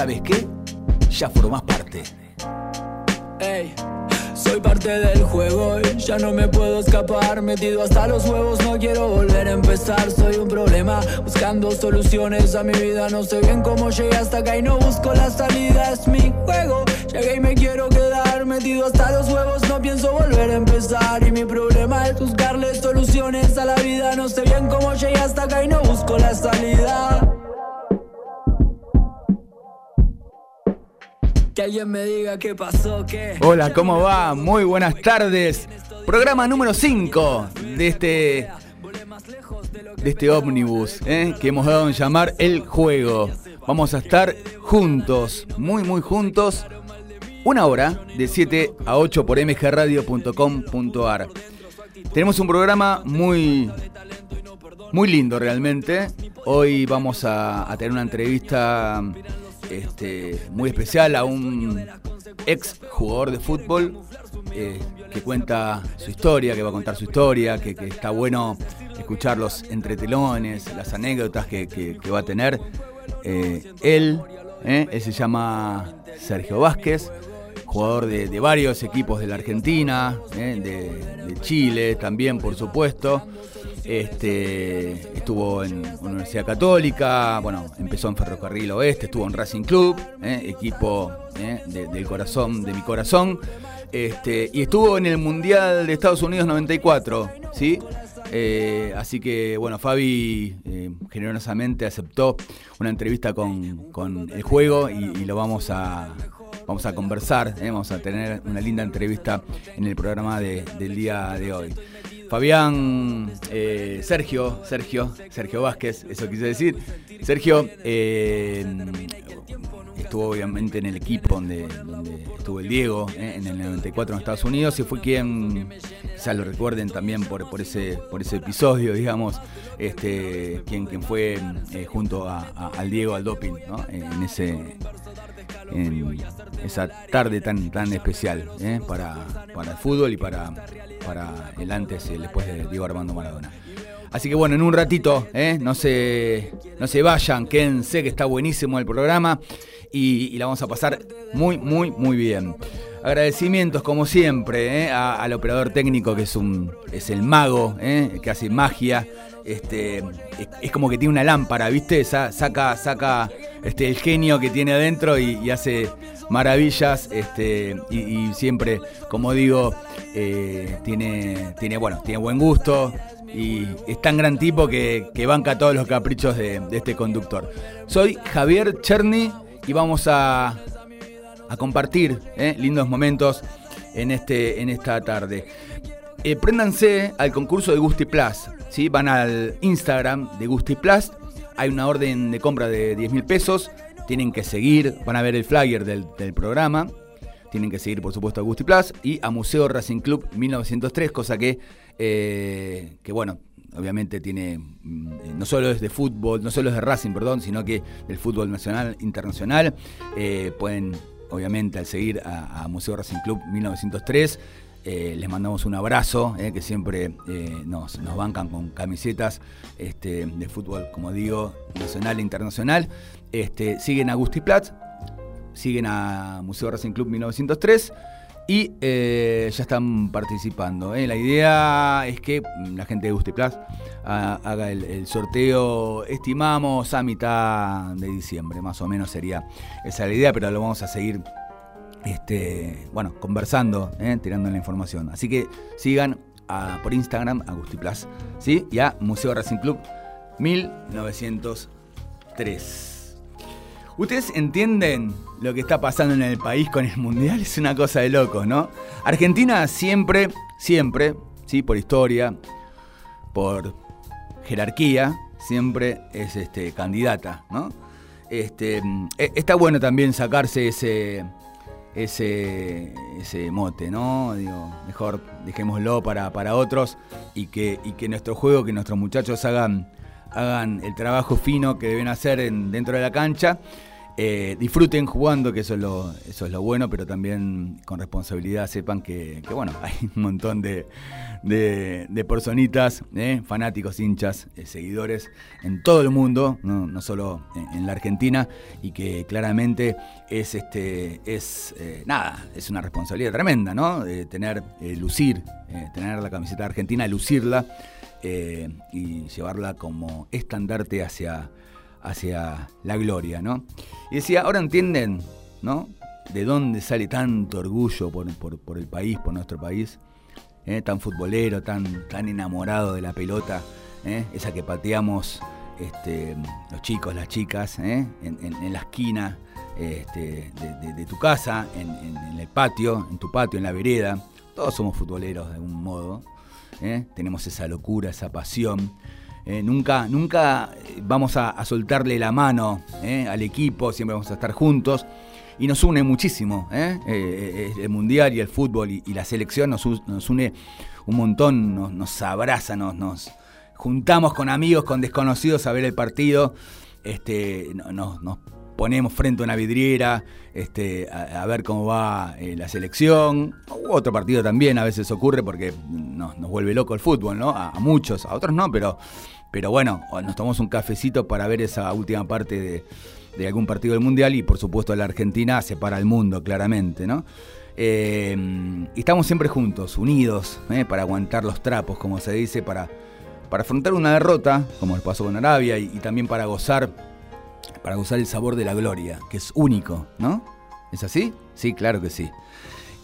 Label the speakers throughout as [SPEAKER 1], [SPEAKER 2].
[SPEAKER 1] ¿Sabes qué? Ya formás parte.
[SPEAKER 2] Ey, soy parte del juego y ya no me puedo escapar. Metido hasta los huevos, no quiero volver a empezar. Soy un problema, buscando soluciones a mi vida. No sé bien cómo llegué hasta acá y no busco la salida. Es mi juego, llegué y me quiero quedar. Metido hasta los huevos, no pienso volver a empezar. Y mi problema es buscarle soluciones a la vida. No sé bien cómo llegué hasta acá y no busco la salida. Alguien me diga qué pasó.
[SPEAKER 1] Hola, ¿cómo va? Muy buenas tardes. Programa número 5 de este de este ómnibus ¿eh? que hemos dado en llamar El Juego. Vamos a estar juntos, muy muy juntos, una hora de 7 a 8 por mgradio.com.ar. Tenemos un programa muy muy lindo realmente. Hoy vamos a tener una entrevista este, muy especial a un ex jugador de fútbol eh, que cuenta su historia, que va a contar su historia, que, está bueno escuchar los entretelones, las anécdotas que, va a tener. Eh, él, eh, él se llama Sergio Vázquez, jugador de, varios equipos de la Argentina, de Chile también, por supuesto. Este, estuvo en Universidad Católica, bueno, empezó en Ferrocarril Oeste, estuvo en Racing Club, eh, equipo eh, del corazón, de mi corazón. Este, y estuvo en el Mundial de Estados Unidos 94, ¿sí? Eh, así que, bueno, Fabi generosamente aceptó una entrevista con, el juego y, lo vamos a, vamos a conversar, vamos a tener una linda entrevista en el programa del día de hoy. Fabián, eh, Sergio, Sergio, Sergio Vázquez, eso quise decir. Sergio eh, estuvo obviamente en el equipo donde, estuvo el Diego, eh, en el 94 en Estados Unidos, y fue quien, quizás lo recuerden también por, por, ese, por ese episodio, digamos, este, quien, fue junto al Diego al doping, en ese en esa tarde tan, tan especial para, para el fútbol y para, para el antes y el después de Diego Armando Maradona. Así que bueno, en un ratito, ¿eh? no, se, no se vayan, quédense que está buenísimo el programa y, la vamos a pasar muy, muy, muy bien. Agradecimientos como siempre ¿eh? al operador técnico que es un es el mago, ¿eh? que hace magia. Este, es, como que tiene una lámpara, ¿viste? saca, saca este, el genio que tiene adentro y hace maravillas este, y, siempre, como digo, eh, tiene, tiene, bueno, tiene buen gusto y es tan gran tipo que, banca todos los caprichos de, este conductor. Soy Javier Cherny y vamos a, a compartir eh, lindos momentos en, este, en esta tarde. Eh, préndanse al concurso de Gusti Plus. ¿Sí? Van al Instagram de Gusti Plus. Hay una orden de compra de 10 mil pesos tienen que seguir, van a ver el flyer del, programa. Tienen que seguir, por supuesto, a Gusti Plus y a Museo Racing Club 1903, cosa que, eh, que bueno, obviamente tiene, mm, no solo es de fútbol, no solo es de Racing, perdón, sino que del fútbol nacional, internacional. Eh, pueden, obviamente, al seguir a, Museo Racing Club 1903, eh, les mandamos un abrazo, que siempre nos, nos, bancan con camisetas este, de fútbol, como digo, nacional e internacional. Este, siguen a Gusti Platz, siguen a Museo Racing Club 1903 y eh, ya están participando. ¿eh? La idea es que la gente de Gusti Platz haga el, sorteo, estimamos a mitad de diciembre, más o menos sería esa la idea, pero lo vamos a seguir este, bueno, conversando, ¿eh? tirando la información. Así que sigan por Instagram a ¿sí? y a Museo Racing Club 1903. ¿Ustedes entienden lo que está pasando en el país con el Mundial? Es una cosa de locos, ¿no? Argentina siempre, siempre, sí, por historia, por jerarquía, siempre es este, candidata, ¿no? Este, e, está bueno también sacarse ese, ese, ese mote, ¿no? Digo, mejor dejémoslo para, para otros y que, y que nuestro juego, que nuestros muchachos hagan, hagan el trabajo fino que deben hacer en, dentro de la cancha Eh, disfruten jugando, que eso es, lo, bueno, pero también con responsabilidad sepan que, bueno, hay un montón de, de, personitas, eh, fanáticos, hinchas, eh, seguidores en todo el mundo, no, solo en, la Argentina, y que claramente es, este, es nada, es una responsabilidad tremenda, ¿no? tener, lucir, tener la camiseta argentina, lucirla y llevarla como estandarte hacia hacia la gloria, ¿no? Y decía, ahora entienden, ¿no? De dónde sale tanto orgullo por, el país, por nuestro país, ¿eh? tan futbolero, tan, enamorado de la pelota, ¿eh? esa que pateamos este, los chicos, las chicas, ¿eh? en, la esquina este, de, tu casa, en, el patio, en tu patio, en la vereda. Todos somos futboleros de algún modo. Tenemos esa locura, esa pasión. Eh, nunca, nunca vamos a, soltarle la mano eh, al equipo, siempre vamos a estar juntos. Y nos une muchísimo eh, el mundial y el fútbol y, la selección nos, une un montón, nos, abraza, nos, juntamos con amigos, con desconocidos a ver el partido. Este, nos, ponemos frente a una vidriera este, a, ver cómo va la selección. otro partido también a veces ocurre porque nos, vuelve loco el fútbol, ¿no? A, muchos, a otros no, pero pero bueno, nos tomamos un cafecito para ver esa última parte de, algún partido del Mundial y por supuesto la Argentina separa al mundo claramente, ¿no? Eh, y estamos siempre juntos, unidos, ¿eh? para aguantar los trapos, como se dice, para, para afrontar una derrota, como el pasó con Arabia, y, también para gozar, para gozar el sabor de la gloria, que es único, ¿no? ¿Es así? Sí, claro que sí.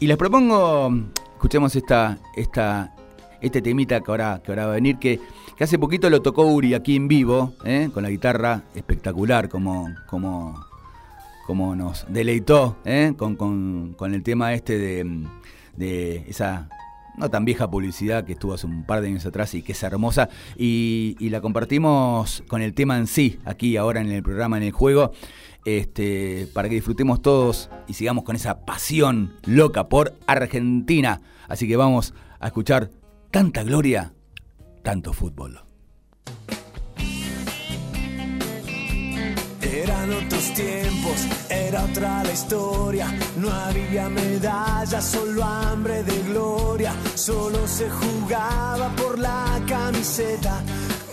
[SPEAKER 1] Y les propongo, escuchemos esta, esta, este temita que ahora, que ahora va a venir, que hace poquito lo tocó Uri aquí en vivo, ¿eh? con la guitarra espectacular, como, como, como nos deleitó ¿eh? con, el tema este de, esa no tan vieja publicidad que estuvo hace un par de años atrás y que es hermosa. Y, la compartimos con el tema en sí, aquí ahora en el programa, en el juego, este, para que disfrutemos todos y sigamos con esa pasión loca por Argentina. Así que vamos a escuchar tanta gloria tanto fútbol.
[SPEAKER 3] Era otra la historia. No había medallas, solo hambre de gloria. Solo se jugaba por la camiseta,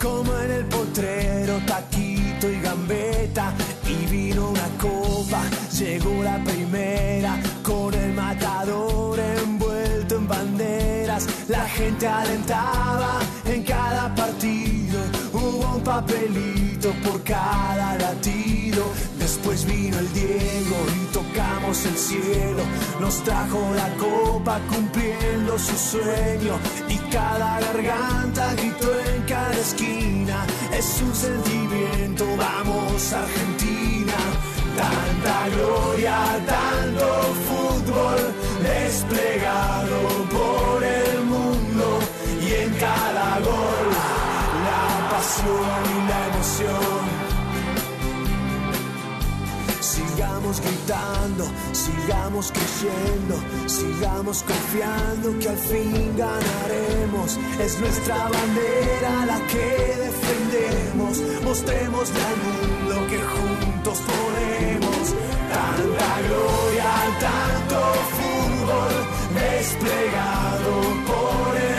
[SPEAKER 3] como en el potrero, taquito y gambeta. Y vino una copa, llegó la primera, con el matador envuelto en banderas. La gente alentaba papelito por cada latido. Después vino el Diego y tocamos el cielo. Nos trajo la copa cumpliendo su sueño. Y cada garganta gritó en cada esquina. Es un sentimiento, vamos Argentina. Tanta gloria, tanto fútbol desplegado por el mundo y en cada gol y la emoción. Sigamos gritando, sigamos creyendo, sigamos confiando que al fin ganaremos. Es nuestra bandera la que defendemos. Mostremos al mundo que juntos podemos. Tanta gloria, tanto fútbol desplegado por el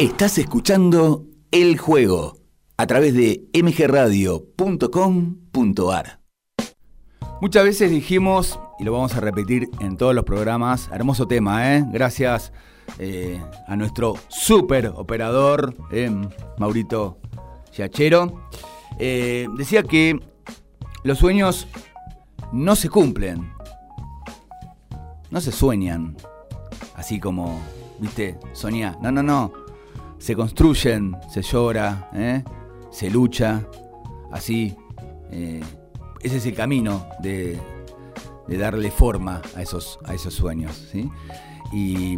[SPEAKER 1] Estás escuchando El Juego a través de mgradio.com.ar. Muchas veces dijimos, y lo vamos a repetir en todos los programas, hermoso tema, ¿eh? Gracias eh, a nuestro super operador, eh, Maurito Yachero. Eh, decía que los sueños no se cumplen, no se sueñan así como, viste, soñar. No, no, no. Se construyen, se llora, ¿eh? se lucha, así. Eh, ese es el camino de, darle forma a esos, a esos sueños. ¿sí? Y,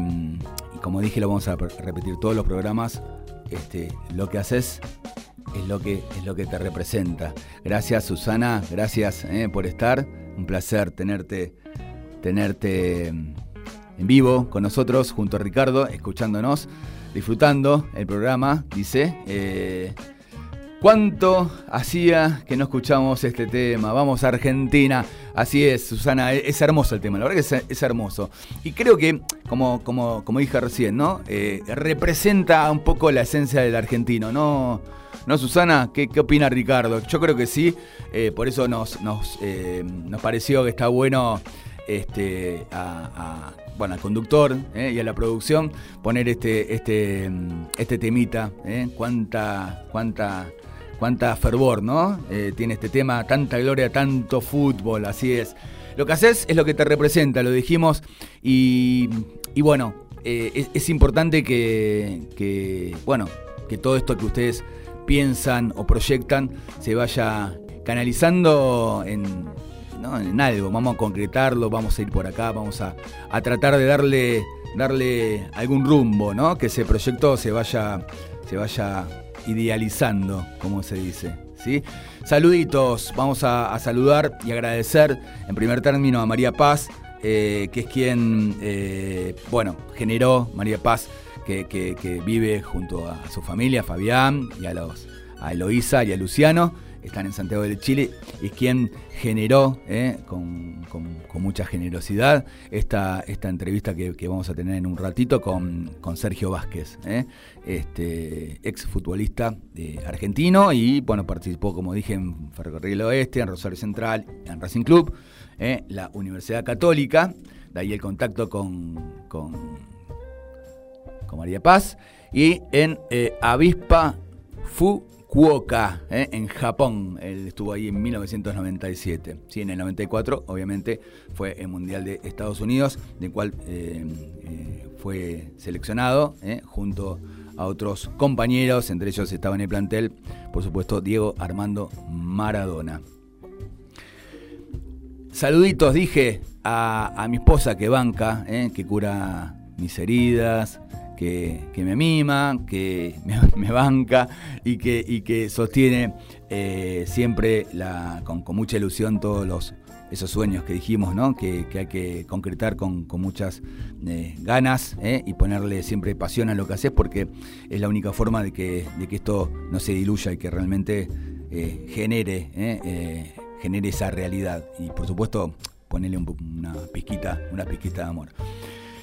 [SPEAKER 1] como dije, lo vamos a repetir todos los programas. Este, lo que haces es lo que, es lo que te representa. Gracias Susana, gracias ¿eh? por estar. Un placer tenerte tenerte en vivo con nosotros, junto a Ricardo, escuchándonos, disfrutando el programa, dice. Eh, ¿Cuánto hacía que no escuchamos este tema? Vamos a Argentina. Así es, Susana, es, hermoso el tema, la verdad que es, hermoso. Y creo que, como, como, como dije recién, ¿no? Eh, representa un poco la esencia del argentino, ¿no? ¿No, Susana? ¿Qué, qué opina Ricardo? Yo creo que sí, eh, por eso nos, nos, nos pareció que está bueno este, a, bueno, al conductor y a la producción poner este, este, este temita. Cuánta, cuánta cuánta fervor, ¿no? Eh, tiene este tema, tanta gloria, tanto fútbol, así es. Lo que haces es lo que te representa, lo dijimos, y, bueno, eh, es, importante que, bueno, que todo esto que ustedes piensan o proyectan se vaya canalizando en, en algo, vamos a concretarlo, vamos a ir por acá, vamos a, a tratar de darle, darle algún rumbo, ¿no? Que ese proyecto se vaya, se vaya idealizando, como se dice. ¿sí? Saluditos, vamos a, saludar y agradecer en primer término a María Paz, eh, que es quien, eh, bueno, generó María Paz, que, vive junto a su familia, Fabián, y a, los, a Eloísa y a Luciano están en Santiago de Chile, y quien generó eh, con, mucha generosidad esta, esta entrevista que, vamos a tener en un ratito con, Sergio Vázquez, eh, este, ex futbolista eh, argentino y bueno, participó, como dije, en Ferrocarril Oeste, en Rosario Central, en Racing Club, la Universidad Católica, de ahí el contacto con, con, con María Paz, y en Avispa Fu Fukuoka, ¿eh? en Japón. Él estuvo ahí en 1997. Sí, en el 94, obviamente, fue el Mundial de Estados Unidos, del cual eh, eh, fue seleccionado junto a otros compañeros, entre ellos estaba en el plantel, por supuesto, Diego Armando Maradona. Saluditos, dije, a, a mi esposa que banca, que cura mis heridas, que, me mima, que me, banca y que, que sostiene eh, siempre la, con, mucha ilusión todos los, esos sueños que dijimos, ¿no? que, hay que concretar con, muchas eh, ganas ¿eh? y ponerle siempre pasión a lo que haces porque es la única forma de que, de que esto no se diluya y que realmente genere, genere esa realidad. Y por supuesto, ponerle una pizquita, una pizquita de amor.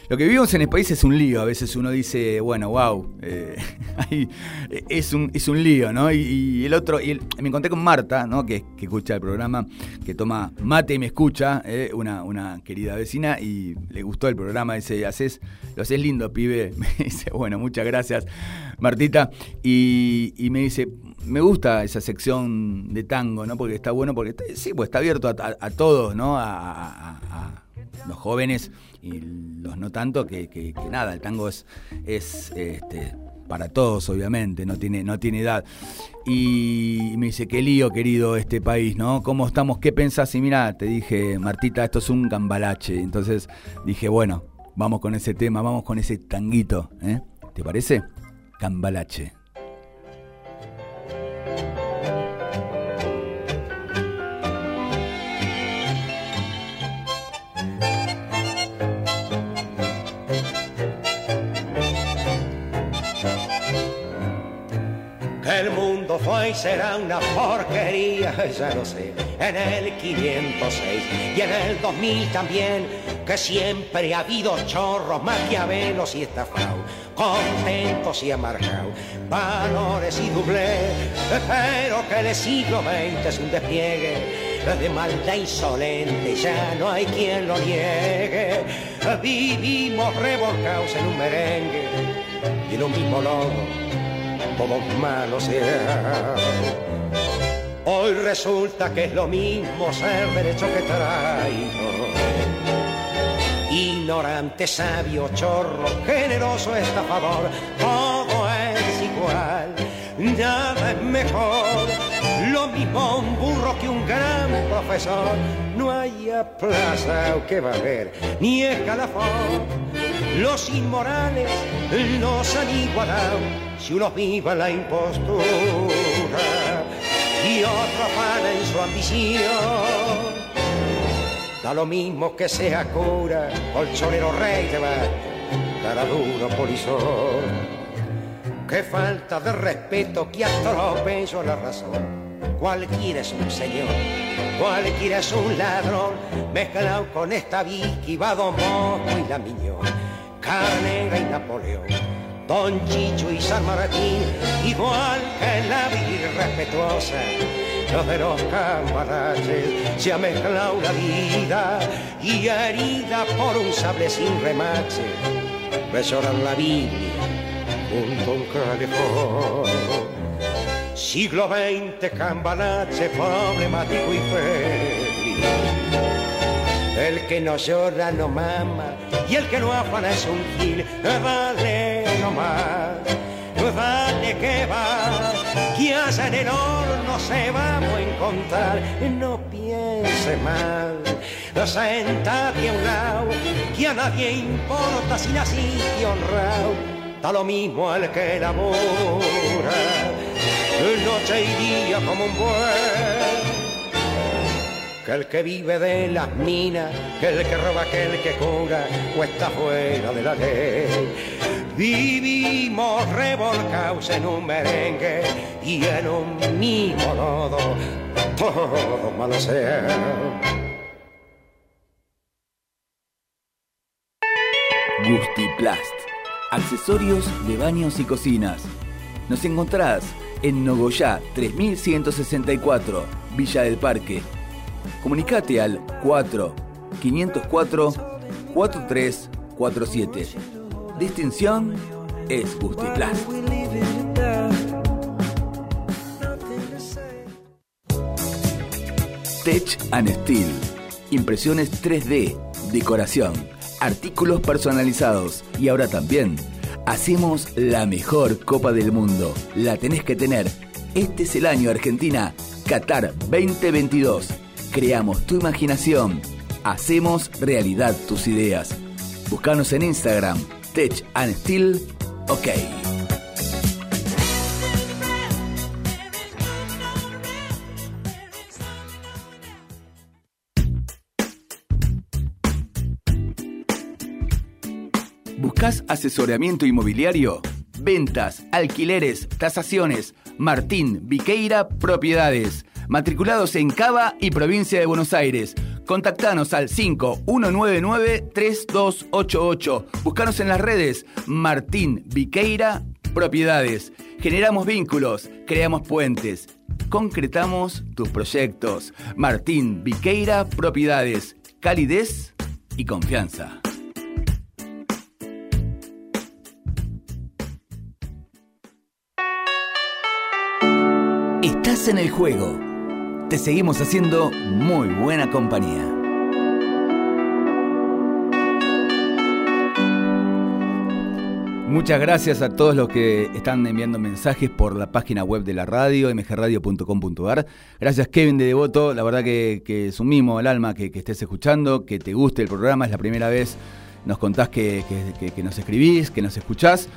[SPEAKER 1] Lo que vivimos en el país es un lío. A veces uno dice, bueno, wow, eh, es, un, es un lío, ¿no? Y, el otro, y me encontré con Marta, ¿no? Que, escucha el programa, que toma mate y me escucha, eh, una, una querida vecina, y le gustó el programa. Dice, haces, lo haces lindo, pibe. Me dice, bueno, muchas gracias, Martita. Y, me dice, me gusta esa sección de tango, ¿no? Porque está bueno, porque sí, pues está abierto a, todos, ¿no? a los jóvenes y los no tanto, que, nada, el tango es, es este, para todos, obviamente, no tiene, no tiene edad. Y me dice, qué lío, querido, este país, ¿no? ¿Cómo estamos? ¿Qué pensás? Y mira, te dije, Martita, esto es un cambalache. Entonces dije, bueno, vamos con ese tema, vamos con ese tanguito, ¿eh? ¿Te parece? Cambalache.
[SPEAKER 4] Hoy será una porquería, ya lo sé, en el 506 y en el 2000 también, que siempre ha habido chorros, maquiavelos y estafados, contentos y amargados, valores y doblé, pero que el siglo XX es un despliegue de maldad insolente, ya no hay quien lo niegue. Vivimos revolcados en un merengue y en un mismo logo todos malos Hoy resulta que es lo mismo ser derecho que traigo. Ignorante, sabio, chorro, generoso, estafador, todo es igual, nada es mejor. Lo mismo un burro que un gran profesor. No hay plaza que va a haber, ni escalafón. Los inmorales los han igualado si uno viva la impostura y otro afana en su ambición. da lo mismo que sea cura, colchonero rey de cara duro polizón. Qué falta de respeto que atropello la razón. Cualquiera es un señor, cualquiera es un ladrón, mezclado con esta Vicky, Vado y la Miñón, Carnera y Napoleón, Don Chicho y San Martín, igual que la vida respetuosa. Los de los cambaraches se ha mezclado la vida y herida por un sable sin remache, besoran la Biblia junto a un calefón. Siglo XX, cambalache problemático y febril. El que no llora no mama y el que no afana es un gil. Vale nomás, vale que va, que allá en el horno se vamos a encontrar. No piense mal, sentate a un lado, que a nadie importa si naciste honrado. Da lo mismo al que labora noche y día como un buen. Que el que vive de las minas, que el que roba, que el que cura, o está fuera de la ley. Vivimos revolcados en un merengue y en un mismo lodo, todo malo sea.
[SPEAKER 1] Gustiplast. Accesorios de baños y cocinas. Nos encontrás en Nogoyá 3164, Villa del Parque. Comunicate al 4 504 4347. Distinción es Gustiplas. Tech and Steel. Impresiones 3D, decoración, artículos personalizados y ahora también Hacemos la mejor Copa del Mundo. La tenés que tener. Este es el año Argentina. Qatar 2022. Creamos tu imaginación. Hacemos realidad tus ideas. Búscanos en Instagram. Tech and Steel. OK. ¿Buscas asesoramiento inmobiliario? Ventas, alquileres, tasaciones. Martín Viqueira Propiedades. Matriculados en Cava y provincia de Buenos Aires. Contactanos al 5199-3288. Buscanos en las redes Martín Viqueira Propiedades. Generamos vínculos, creamos puentes, concretamos tus proyectos. Martín Viqueira Propiedades. Calidez y confianza. Estás en el juego. Te seguimos haciendo muy buena compañía. Muchas gracias a todos los que están enviando mensajes por la página web de la radio, mgradio.com.ar. Gracias Kevin de Devoto, la verdad que, es un mimo el alma que, estés escuchando, que te guste el programa, es la primera vez, nos contás que, que nos escribís, que nos escuchás.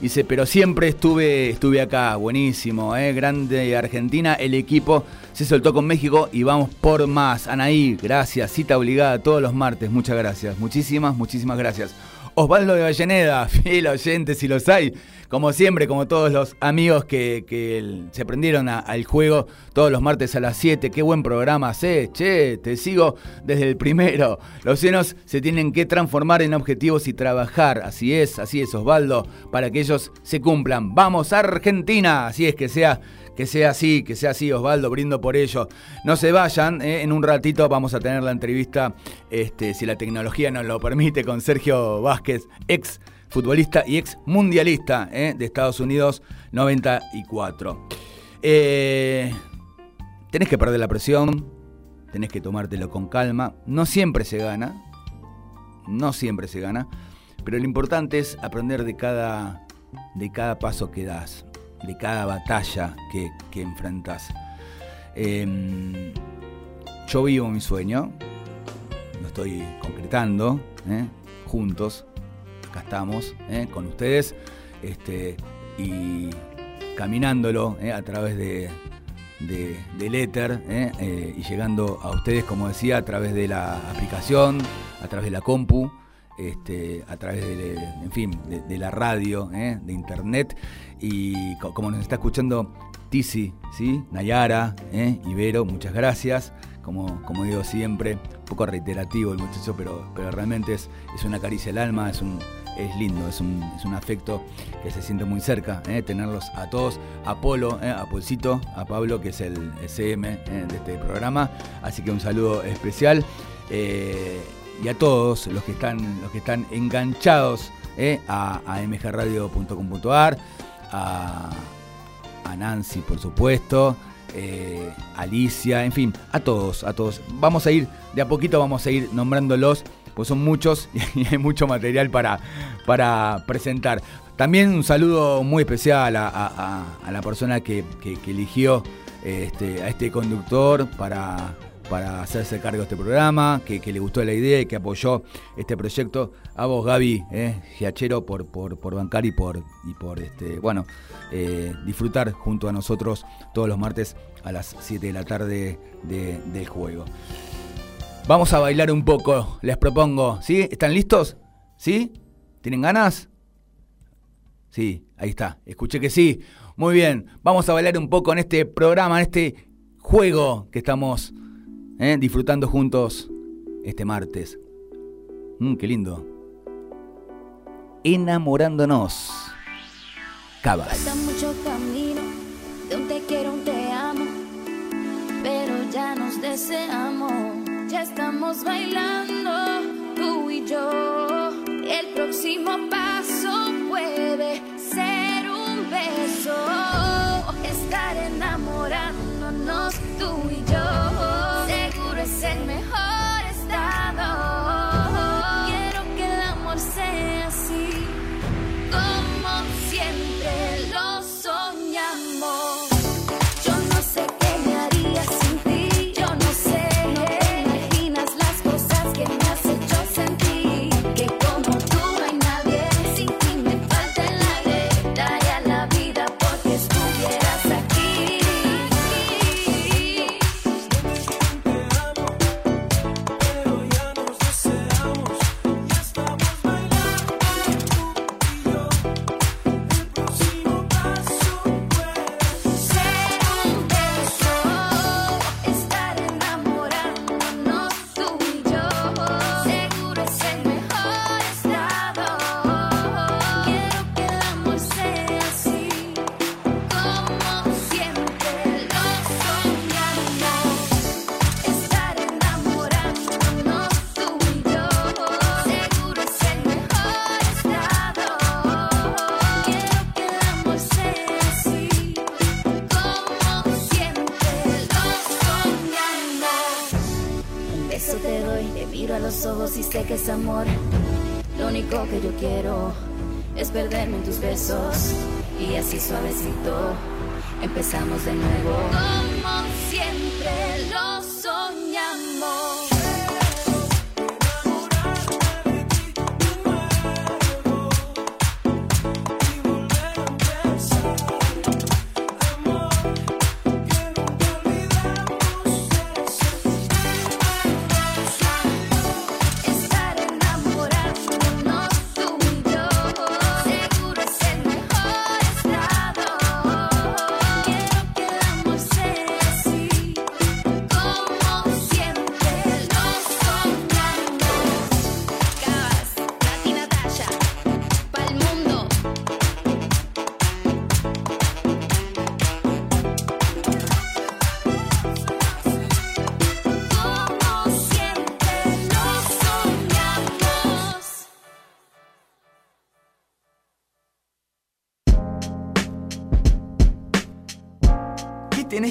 [SPEAKER 1] Dice, pero siempre estuve, estuve acá, buenísimo, ¿eh? grande Argentina, el equipo se soltó con México y vamos por más. Anaí, gracias, cita obligada todos los martes, muchas gracias, muchísimas, muchísimas gracias. Osvaldo de Valleneda, fiel oyente si los hay, como siempre, como todos los amigos que, se prendieron al juego todos los martes a las 7. Qué buen programa sé, che, te sigo desde el primero. Los senos se tienen que transformar en objetivos y trabajar. Así es, así es, Osvaldo, para que ellos se cumplan. Vamos, Argentina, así es que sea que sea así, que sea así, Osvaldo, brindo por ello. No se vayan, eh, en un ratito vamos a tener la entrevista, este, si la tecnología nos lo permite, con Sergio Vázquez, ex futbolista y ex mundialista eh, de Estados Unidos 94. Eh, tenés que perder la presión, tenés que tomártelo con calma. No siempre se gana, no siempre se gana, pero lo importante es aprender de cada, de cada paso que das de cada batalla que, enfrentas. Em, yo vivo mi sueño, lo estoy concretando, ¿eh? juntos, estamos, ¿eh? con ustedes, este, y caminándolo ¿eh? a través de, del éter ¿eh? Y llegando a ustedes, como decía, a través de la aplicación, a través de la compu, este, a través de, en fin, de, la radio, de internet y como nos está escuchando Tizi, ¿sí? Nayara, Ibero, muchas gracias. Como, como digo siempre, un poco reiterativo el muchacho, pero, pero realmente es, es una caricia al alma, es un, es lindo, es un, es un afecto que se siente muy cerca, ¿eh? tenerlos a todos, a ¿eh? a Polcito, a Pablo, que es el SM ¿eh? de este programa. Así que un saludo especial. y a todos los que están, los que están enganchados a, a mgradio.com.ar, a, a Nancy, por supuesto. Alicia, en fin, a todos, a todos. Vamos a ir, de a poquito vamos a ir nombrándolos pues son muchos y hay mucho material para, para presentar. También un saludo muy especial a, la persona que, eligió este, a este conductor para, para hacerse cargo de este programa, que, le gustó la idea y que apoyó este proyecto. A vos, Gaby, eh, Giachero, por, por, bancar y por, y por este, bueno, eh, disfrutar junto a nosotros todos los martes a las 7 de la tarde del juego. Vamos a bailar un poco, les propongo. ¿Sí? ¿Están listos? ¿Sí? ¿Tienen ganas? Sí, ahí está. Escuché que sí. Muy bien. Vamos a bailar un poco en este programa, en este juego que estamos ¿eh? disfrutando juntos este martes. Mm, qué lindo. Enamorándonos. Cabas.
[SPEAKER 5] Falta mucho camino, de un te quiero, un te amo, pero ya nos deseamos estamos bailando, tú y yo. El próximo paso puede ser un beso, estar enamorándonos tú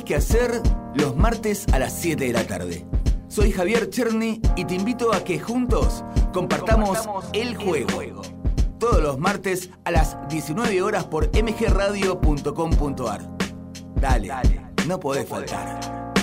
[SPEAKER 5] que
[SPEAKER 1] hacer los martes a las 7 de la tarde. Soy Javier Cherny y te invito a que juntos compartamos, el, juego. Todos los martes a las 19 horas por mgradio.com.ar. Dale, Dale, no podés faltar.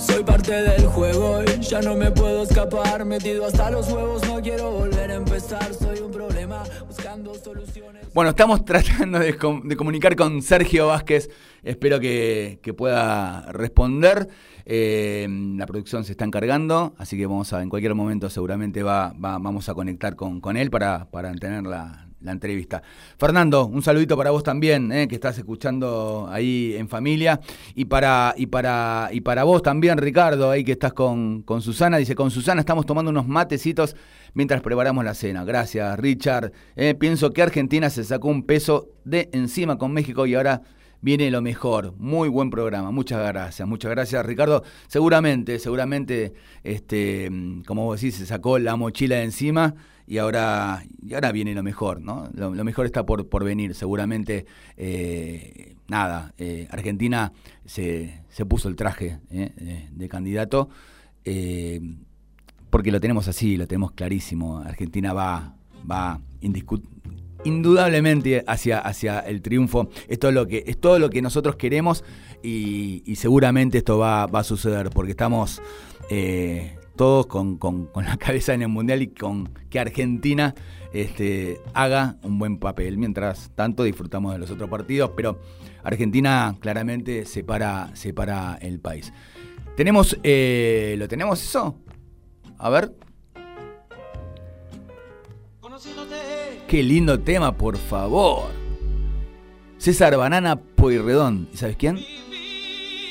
[SPEAKER 2] Soy parte del juego y ya no me puedo escapar. Metido hasta los huevos, no quiero volver a empezar. Soy un problema buscando soluciones.
[SPEAKER 6] Bueno, estamos tratando de, comunicar con Sergio Vázquez. Espero que, pueda responder. Eh, la producción se está encargando, así que vamos a, en cualquier momento seguramente va, vamos a conectar con, él para, para tener la, la entrevista. Fernando, un saludito para vos también, eh, que estás escuchando ahí en familia. Y para, y para, y para vos también, Ricardo, ahí que estás con, con Susana. Dice, con Susana estamos tomando unos matecitos mientras preparamos la cena. Gracias, Richard. Eh, pienso que Argentina se sacó un peso de encima con México y ahora viene lo mejor. Muy buen programa. Muchas gracias. Muchas gracias, Ricardo. Seguramente, seguramente, este, como vos decís, se sacó la mochila de encima y ahora, y ahora viene lo mejor, ¿no? Lo, mejor está por, por venir. Seguramente, eh, nada, eh, Argentina se, se, puso el traje eh, de candidato porque lo tenemos así, lo tenemos clarísimo. Argentina va, va indudablemente hacia, hacia el triunfo. Es todo lo que, es todo lo que nosotros queremos y, seguramente esto va, va, a suceder porque estamos todos con, la cabeza en el Mundial y con que Argentina este, haga un buen papel. Mientras tanto disfrutamos de los otros partidos, pero Argentina claramente separa, separa el país. ¿Tenemos, eh, ¿Lo tenemos eso? A ver. Qué lindo tema, por favor. César Banana Poirredón. ¿Y sabes quién?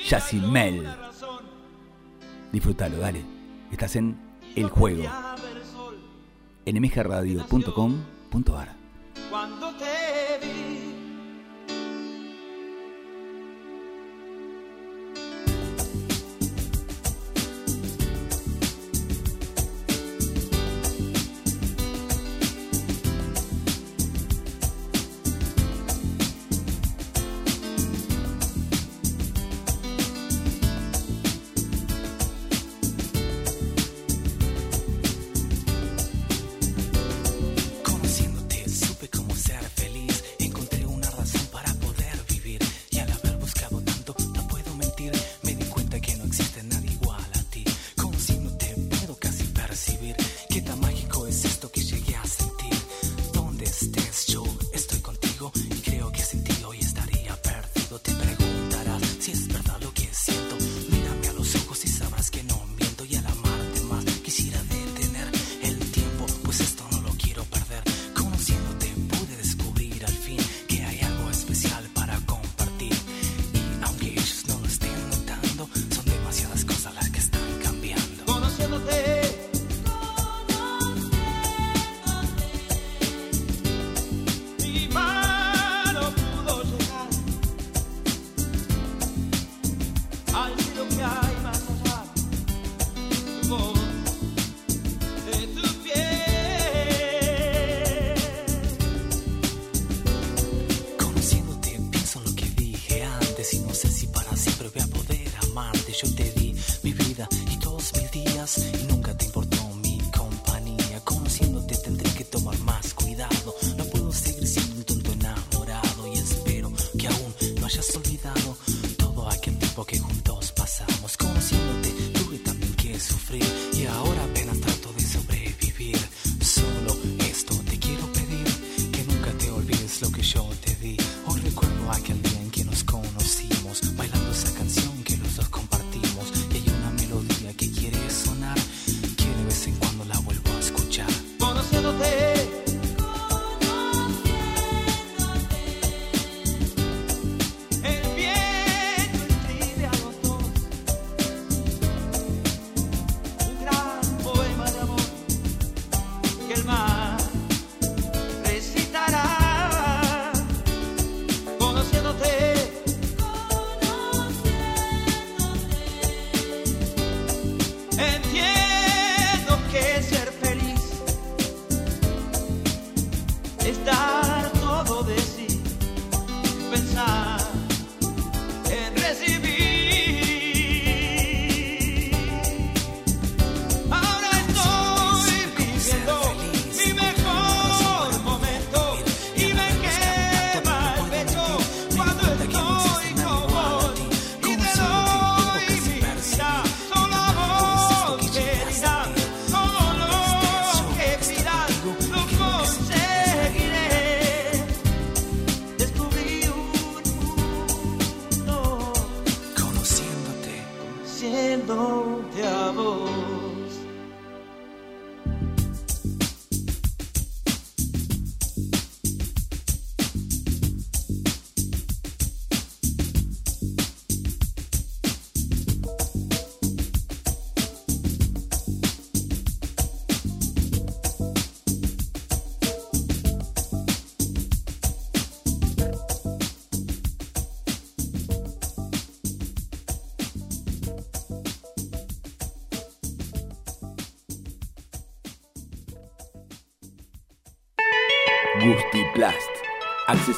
[SPEAKER 6] Yacimel. Disfrútalo, dale. Estás en El Juego. nmgradio.com.ar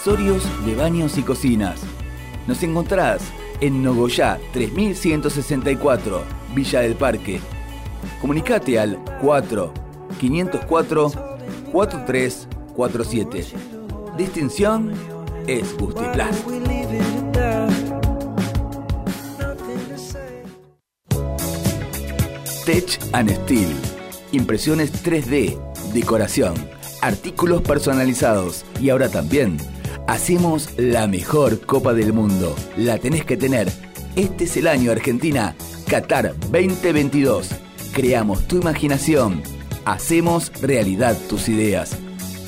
[SPEAKER 1] Accesorios de baños y cocinas. Nos encontrás en Nogoyá 3164, Villa del Parque. Comunicate al 4 504 4347. Distinción es Gustiplast. Tech and Steel. Impresiones 3D, decoración, artículos personalizados y ahora también hacemos la mejor Copa del Mundo. La tenés que tener. Este es el año Argentina, Qatar 2022. Creamos tu imaginación. Hacemos realidad tus ideas.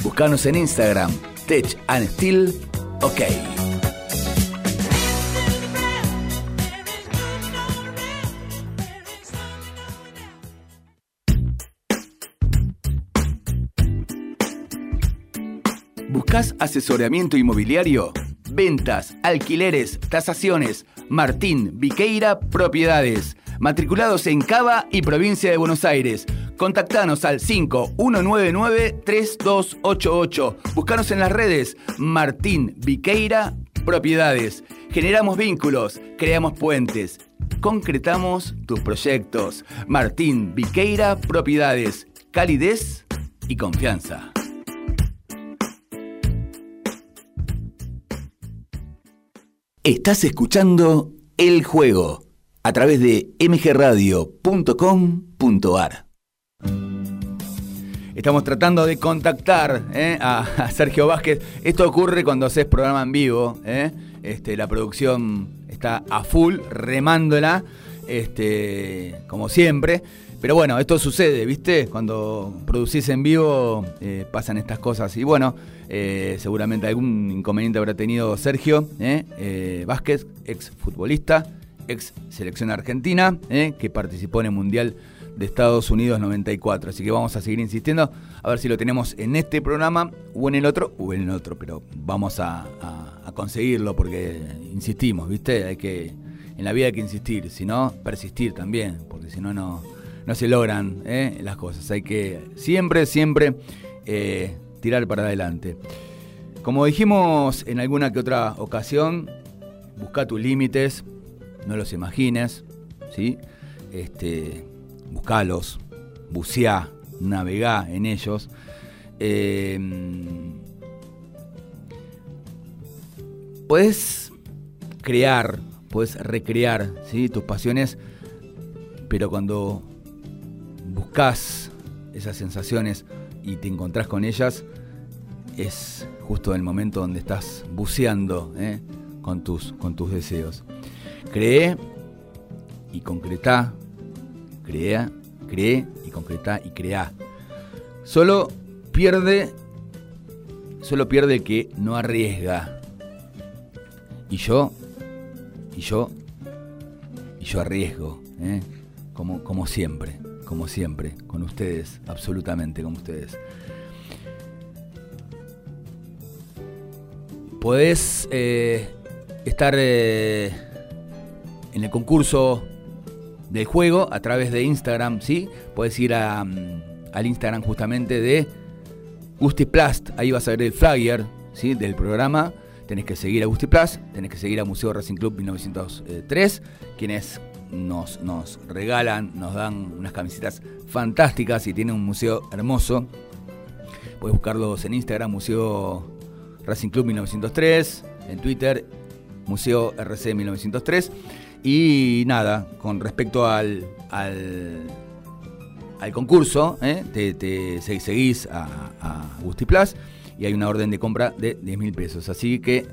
[SPEAKER 1] Búscanos en Instagram, Tech and Steel, OK. ¿Buscas asesoramiento inmobiliario? Ventas, alquileres, tasaciones. Martín Viqueira Propiedades. Matriculados en Cava y provincia de Buenos Aires. Contactanos al 5199-3288. Buscanos en las redes Martín Viqueira Propiedades. Generamos vínculos, creamos puentes, concretamos tus proyectos. Martín Viqueira Propiedades. Calidez y confianza. Estás escuchando El Juego a través de mgradio.com.ar. Estamos tratando de contactar ¿eh? a, Sergio Vázquez. Esto ocurre cuando haces programa en vivo. ¿eh? Este, la producción está a full, remándola, este, como siempre. Pero bueno, esto sucede, ¿viste? Cuando producís en vivo eh, pasan estas cosas. Y bueno, eh, seguramente algún inconveniente habrá tenido Sergio eh, Vázquez, ex futbolista, ex selección argentina, que participó en el Mundial de Estados Unidos 94. Así que vamos a seguir insistiendo a ver si lo tenemos en este programa o en el otro o en el otro. Pero vamos a, conseguirlo porque insistimos, ¿viste? Hay que, en la vida hay que insistir, si no, persistir también, porque si no, no no se logran ¿eh? las cosas. Hay que siempre, siempre eh, tirar para adelante. Como dijimos en alguna que otra ocasión, busca tus límites, no los imagines, ¿sí? Este, buscalos, buceá, navegá en ellos. Eh, crear, puedes recrear ¿sí? tus pasiones, pero cuando buscas esas sensaciones y te encontrás con ellas, es justo el momento donde estás buceando ¿eh? con, tus, con tus deseos. Cree y concreta, crea, cree y concreta y crea. Solo pierde, solo pierde el que no arriesga. Y yo, y yo, y yo arriesgo, ¿eh? como, como siempre como siempre, con ustedes, absolutamente con ustedes. Podés eh, estar eh, en el concurso del juego a través de Instagram, ¿sí? Puedes ir a, mm, al Instagram justamente de Gustiplast, ahí vas a ver el flyer ¿sí? del programa. Tenés que seguir a Gustiplast, tenés que seguir a Museo Racing Club 1903, quienes nos, nos regalan, nos dan unas camisetas fantásticas y tiene un museo hermoso. Puedes buscarlos en Instagram, Museo Racing Club 1903, en Twitter, Museo RC 1903. Y nada, con respecto al, al, al concurso, ¿eh? te, seguís a, a Plus y hay una orden de compra de 10 mil pesos. Así que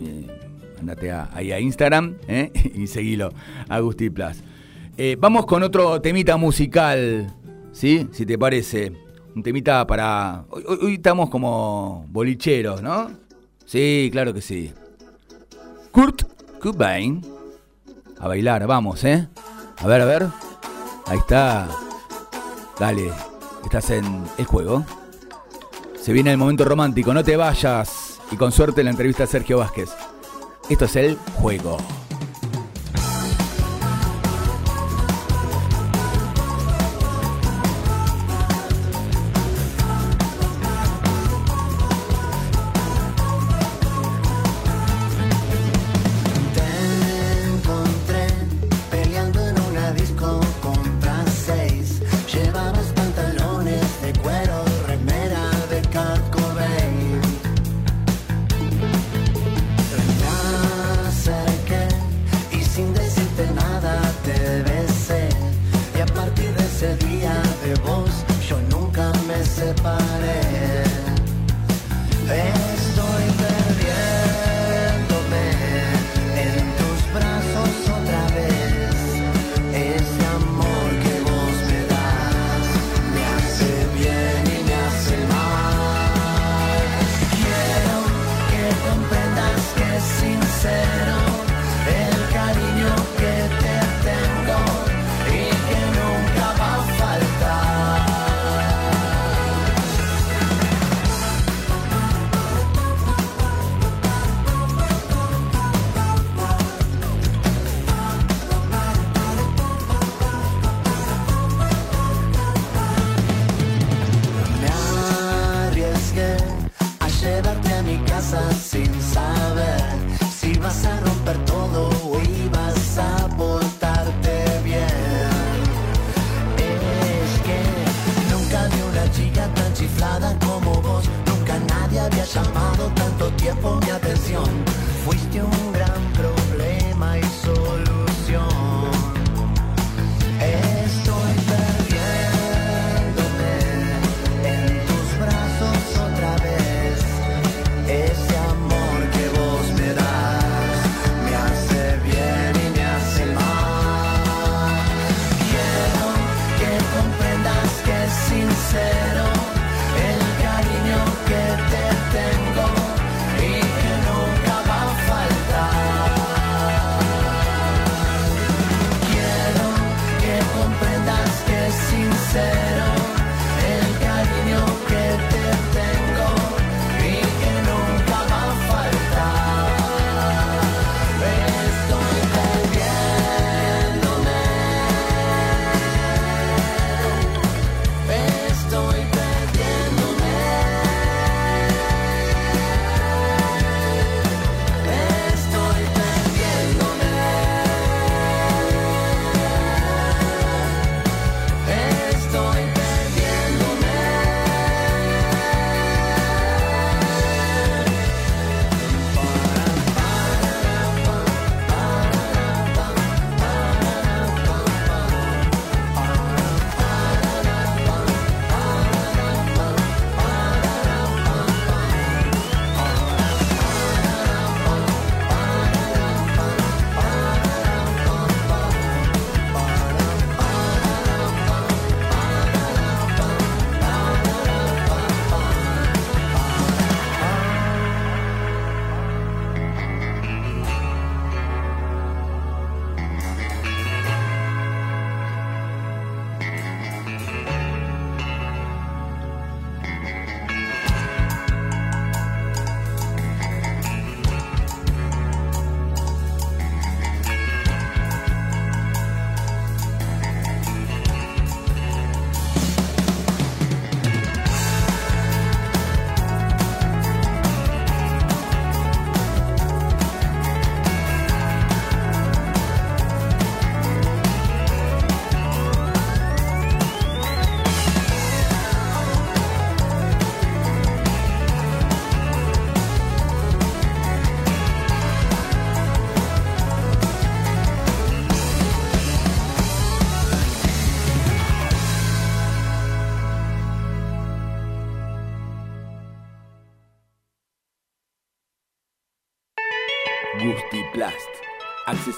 [SPEAKER 1] eh, ahí a Instagram ¿eh? y seguilo, Agustín Plus. Eh, vamos con otro temita musical, ¿sí? Si te parece. Un temita para... Hoy, estamos como bolicheros, ¿no? Sí, claro que sí. Kurt Cobain. A bailar, vamos, ¿eh? A ver, a ver. Ahí está. Dale, estás en el juego. Se viene el momento romántico, no te vayas. Y con suerte la entrevista a Sergio Vázquez. Esto es el juego.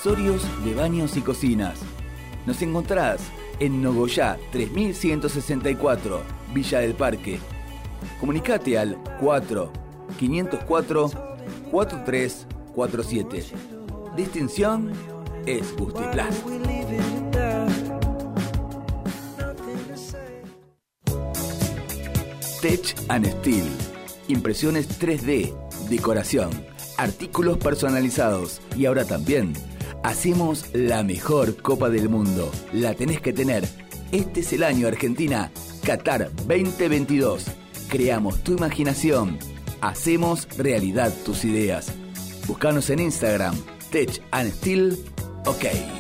[SPEAKER 1] De baños y cocinas. Nos encontrás en Nogoyá 3164, Villa del Parque. Comunicate al 4 504 4347. Distinción es Gustiplast. Tech and Steel. Impresiones 3D, decoración, artículos personalizados y ahora también hacemos la mejor Copa del Mundo. La tenés que tener. Este es el año Argentina, Qatar 2022. Creamos tu imaginación. Hacemos realidad tus ideas. Búscanos en Instagram, Tech and Steel, OK.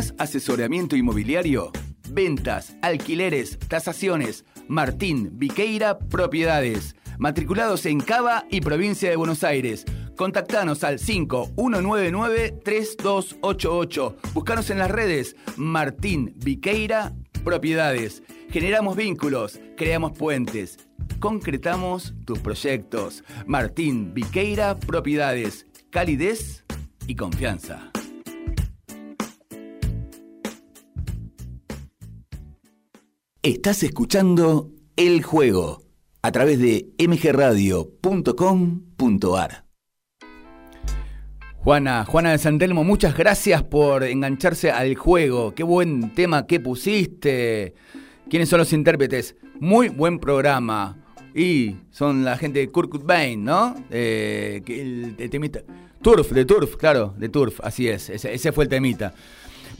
[SPEAKER 1] ¿Buscas asesoramiento inmobiliario? Ventas, alquileres, tasaciones. Martín Viqueira Propiedades. Matriculados en Cava y provincia de Buenos Aires. Contactanos al 5199-3288. Buscanos en las redes Martín Viqueira Propiedades. Generamos vínculos, creamos puentes, concretamos tus proyectos. Martín Viqueira Propiedades. Calidez y confianza. Estás escuchando El Juego a través de mgradio.com.ar. Juana, Juana de Santelmo, muchas gracias por engancharse al juego. Qué buen tema que pusiste. ¿Quiénes son los intérpretes? Muy buen programa. Y son la gente de Kurt Cobain, ¿no? Eh, el, temita. Turf, de Turf, claro, de Turf, así es. ese fue el temita.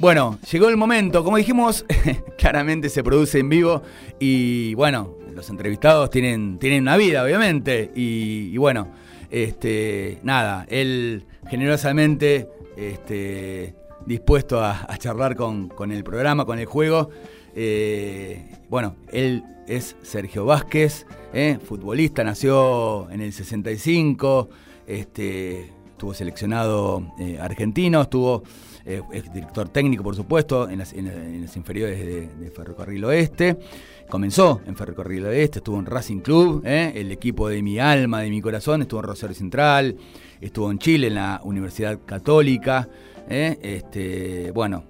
[SPEAKER 1] Bueno, llegó el momento, como dijimos, claramente se produce en vivo y bueno, los entrevistados tienen, tienen una vida, obviamente, y, bueno, este, nada, él generosamente este, dispuesto a, charlar con, el programa, con el juego. Eh, bueno, él es Sergio Vázquez, eh, futbolista, nació en el 65, este, estuvo seleccionado eh, argentino, estuvo eh, es director técnico, por supuesto, en las, inferiores de, Ferrocarril Oeste. Comenzó en Ferrocarril Oeste, estuvo en Racing Club, eh, el equipo de mi alma, de mi corazón, estuvo en Rosario Central, estuvo en Chile, en la Universidad Católica. Eh, este, bueno,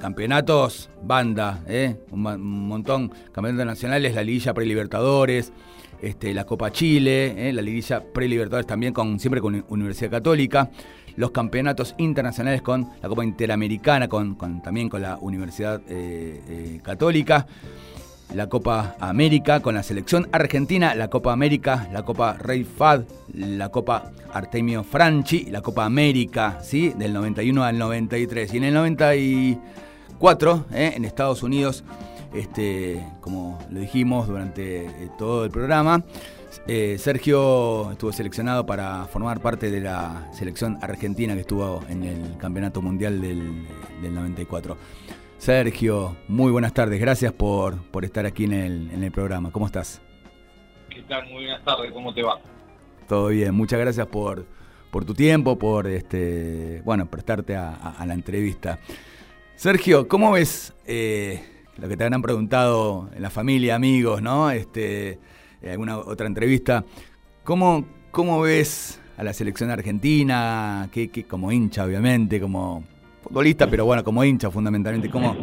[SPEAKER 1] campeonatos, banda, un, montón, campeonatos nacionales, la liguilla prelibertadores, este, la Copa Chile, la liguilla prelibertadores también con siempre con Universidad Católica los campeonatos internacionales con la Copa Interamericana, con, también con la Universidad eh, eh, Católica, la Copa América con la selección argentina, la Copa América, la Copa Rey Fad, la Copa Artemio Franchi, la Copa América, ¿sí? del 91 al 93. Y en el 94, ¿eh? en Estados Unidos, este, como lo dijimos durante todo el programa, eh, Sergio estuvo seleccionado para formar parte de la selección argentina que estuvo en el Campeonato Mundial del, 94. Sergio, muy buenas tardes. Gracias por, por estar aquí en el, programa. ¿Cómo estás?
[SPEAKER 7] ¿Qué tal? Muy buenas tardes. ¿Cómo te va?
[SPEAKER 1] Todo bien. Muchas gracias por, por tu tiempo, por este, bueno, prestarte a, la entrevista. Sergio, ¿cómo ves eh, lo que te habrán preguntado en la familia, amigos, ¿no? Este, eh, alguna otra entrevista. ¿Cómo, cómo ves a la selección argentina? ¿Qué, como hincha, obviamente, como futbolista, pero bueno, como hincha fundamentalmente. ¿Cómo,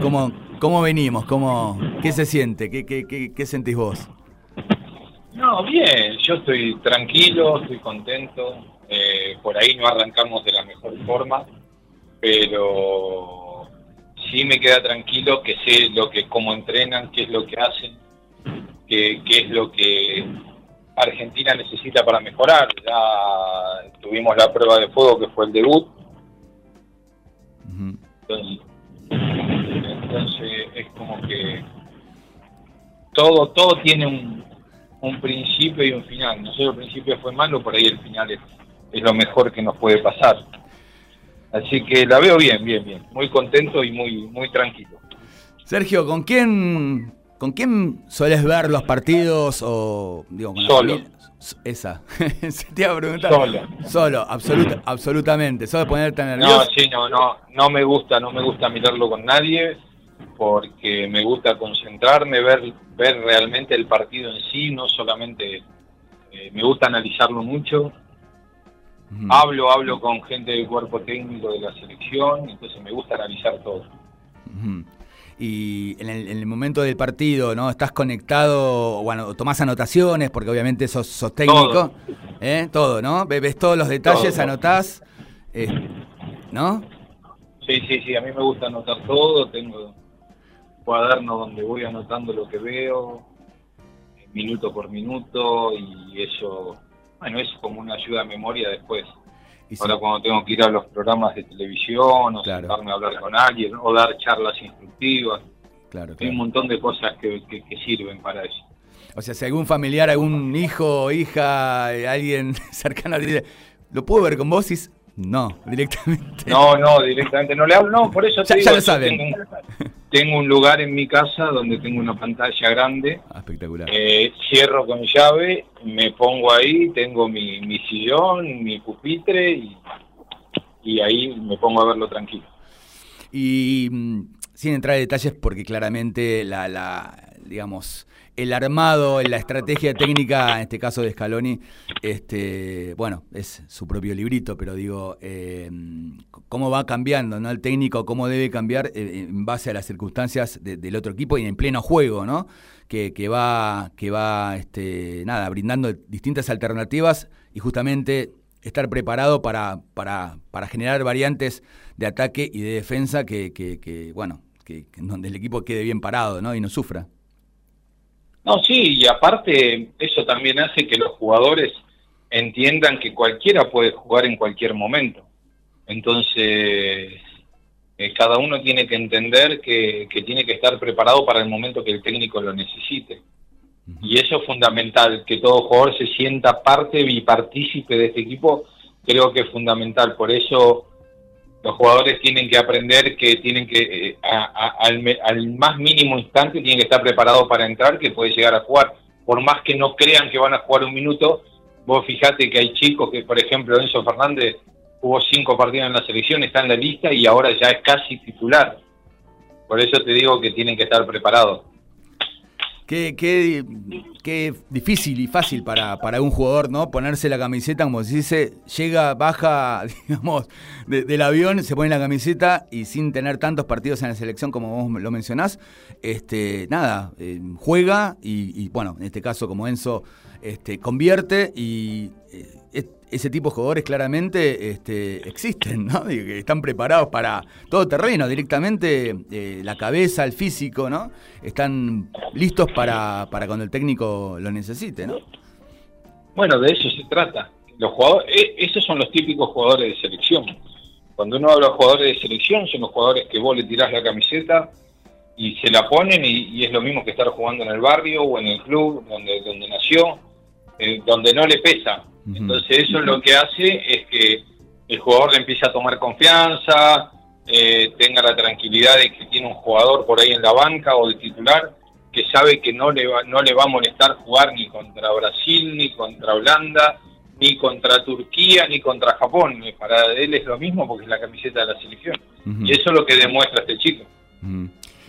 [SPEAKER 1] cómo, cómo venimos? ¿Cómo, ¿Qué se siente? ¿Qué, qué, qué, sentís vos?
[SPEAKER 7] No, bien, yo estoy tranquilo, estoy contento. Eh, por ahí no arrancamos de la mejor forma, pero sí me queda tranquilo que sé lo que cómo entrenan, qué es lo que hacen qué, es lo que Argentina necesita para mejorar. Ya tuvimos la prueba de fuego que fue el debut. entonces, es como que todo todo tiene un, un principio y un final. No sé, el principio fue malo, por ahí el final es, es lo mejor que nos puede pasar. Así que la veo bien, bien, bien. Muy contento y muy, muy tranquilo.
[SPEAKER 1] Sergio, ¿con quién ¿Con quién sueles ver los partidos o digo con
[SPEAKER 7] Solo.
[SPEAKER 1] Esa. Se te iba a preguntar.
[SPEAKER 7] Solo.
[SPEAKER 1] Solo, absoluta, absolutamente. Solo ponerte
[SPEAKER 7] No,
[SPEAKER 1] nervioso.
[SPEAKER 7] sí, no, no, no me gusta, no me gusta mirarlo con nadie porque me gusta concentrarme, ver, ver realmente el partido en sí, no solamente eh, me gusta analizarlo mucho. Hablo, hablo con gente del cuerpo técnico de la selección, entonces me gusta analizar todo.
[SPEAKER 1] Y en el, en el momento del partido, ¿no? Estás conectado, bueno, tomás anotaciones, porque obviamente sos, sos técnico.
[SPEAKER 7] Todo.
[SPEAKER 1] ¿eh? Todo, ¿no? Ve- Ves todos los detalles,
[SPEAKER 7] Todo.
[SPEAKER 1] anotás, eh, ¿no?
[SPEAKER 7] Sí, sí, sí, a mí me gusta anotar todo, tengo cuaderno donde voy anotando lo que veo, minuto por minuto, y eso, bueno, es como una ayuda a memoria después.
[SPEAKER 1] Y sí,
[SPEAKER 7] Ahora cuando tengo que ir a los programas de televisión, o
[SPEAKER 1] Claro.
[SPEAKER 7] sentarme a hablar con alguien, o dar charlas instructivas,
[SPEAKER 1] claro,
[SPEAKER 7] hay un montón de cosas que, que- que sirven para eso.
[SPEAKER 1] O sea, si algún familiar, algún hijo, hija, eh, alguien cercano dice, ¿lo puedo ver con vos? Y no, directamente.
[SPEAKER 7] No, no, directamente no le hablo, no, por eso te
[SPEAKER 1] Ya-
[SPEAKER 7] digo,
[SPEAKER 1] ya lo saben.
[SPEAKER 7] Tengo, tengo un lugar en mi casa donde tengo una pantalla grande
[SPEAKER 1] Ah, espectacular.
[SPEAKER 7] Eh, cierro con llave, me pongo ahí, tengo mi, mi sillón, mi pupitre y, y ahí me pongo a verlo tranquilo.
[SPEAKER 1] Y mm, sin entrar en detalles, porque claramente la, la, digamos, el armado, la estrategia técnica, en este caso de Scaloni, este, bueno, es su propio librito, pero digo, eh, cómo va cambiando, ¿no? El técnico, cómo debe cambiar eh, en base a las circunstancias de- del otro equipo y en pleno juego, ¿no? Que, que va, que va, este, nada, brindando distintas alternativas y justamente estar preparado para, para, para generar variantes de ataque y de defensa que, que, bueno, que donde el equipo quede bien parado, ¿no? Y no sufra.
[SPEAKER 7] No, sí, y aparte eso también hace que los jugadores entiendan que cualquiera puede jugar en cualquier momento. Entonces, eh, cada uno tiene que entender que, que tiene que estar preparado para el momento que el técnico lo necesite. Y eso es fundamental, que todo jugador se sienta parte bipartícipe de este equipo, creo que es fundamental. Por eso los jugadores tienen que aprender que tienen que, eh, a- al, me- al más mínimo instante, tienen que estar preparados para entrar, que puede llegar a jugar. Por más que no crean que van a jugar un minuto, vos fijate que hay chicos que, por ejemplo, Enzo Fernández jugó cinco partidos en la selección, está en la lista y ahora ya es casi titular. Por eso te digo que tienen que estar preparados.
[SPEAKER 1] Qué, qué, qué difícil y fácil para, para un jugador, ¿no? Ponerse la camiseta, como se dice, llega, baja, digamos, de- del avión, se pone la camiseta y sin tener tantos partidos en la selección como vos lo mencionás, este, nada, eh, juega y, y, bueno, en este caso como Enzo, este, convierte y eh, ese tipo de jugadores claramente este, existen, ¿no? Que están preparados para todo terreno, directamente eh, la cabeza, el físico, ¿no? Están listos para, para cuando el técnico lo necesite, ¿no?
[SPEAKER 7] Bueno, de eso se trata. Los jugadores, e- esos son los típicos jugadores de selección. Cuando uno habla de jugadores de selección, son los jugadores que vos le tirás la camiseta y se la ponen y, y es lo mismo que estar jugando en el barrio o en el club donde, donde nació, eh, donde no le pesa. Entonces eso lo que hace es que el jugador le empiece a tomar confianza, eh, tenga la tranquilidad de que tiene un jugador por ahí en la banca o de titular que sabe que no le va, no le va a molestar jugar ni contra Brasil, ni contra Holanda, ni contra Turquía, ni contra Japón. Eh, Para él es lo mismo porque es la camiseta de la selección. Y eso es lo que demuestra este chico.
[SPEAKER 1] Ujú.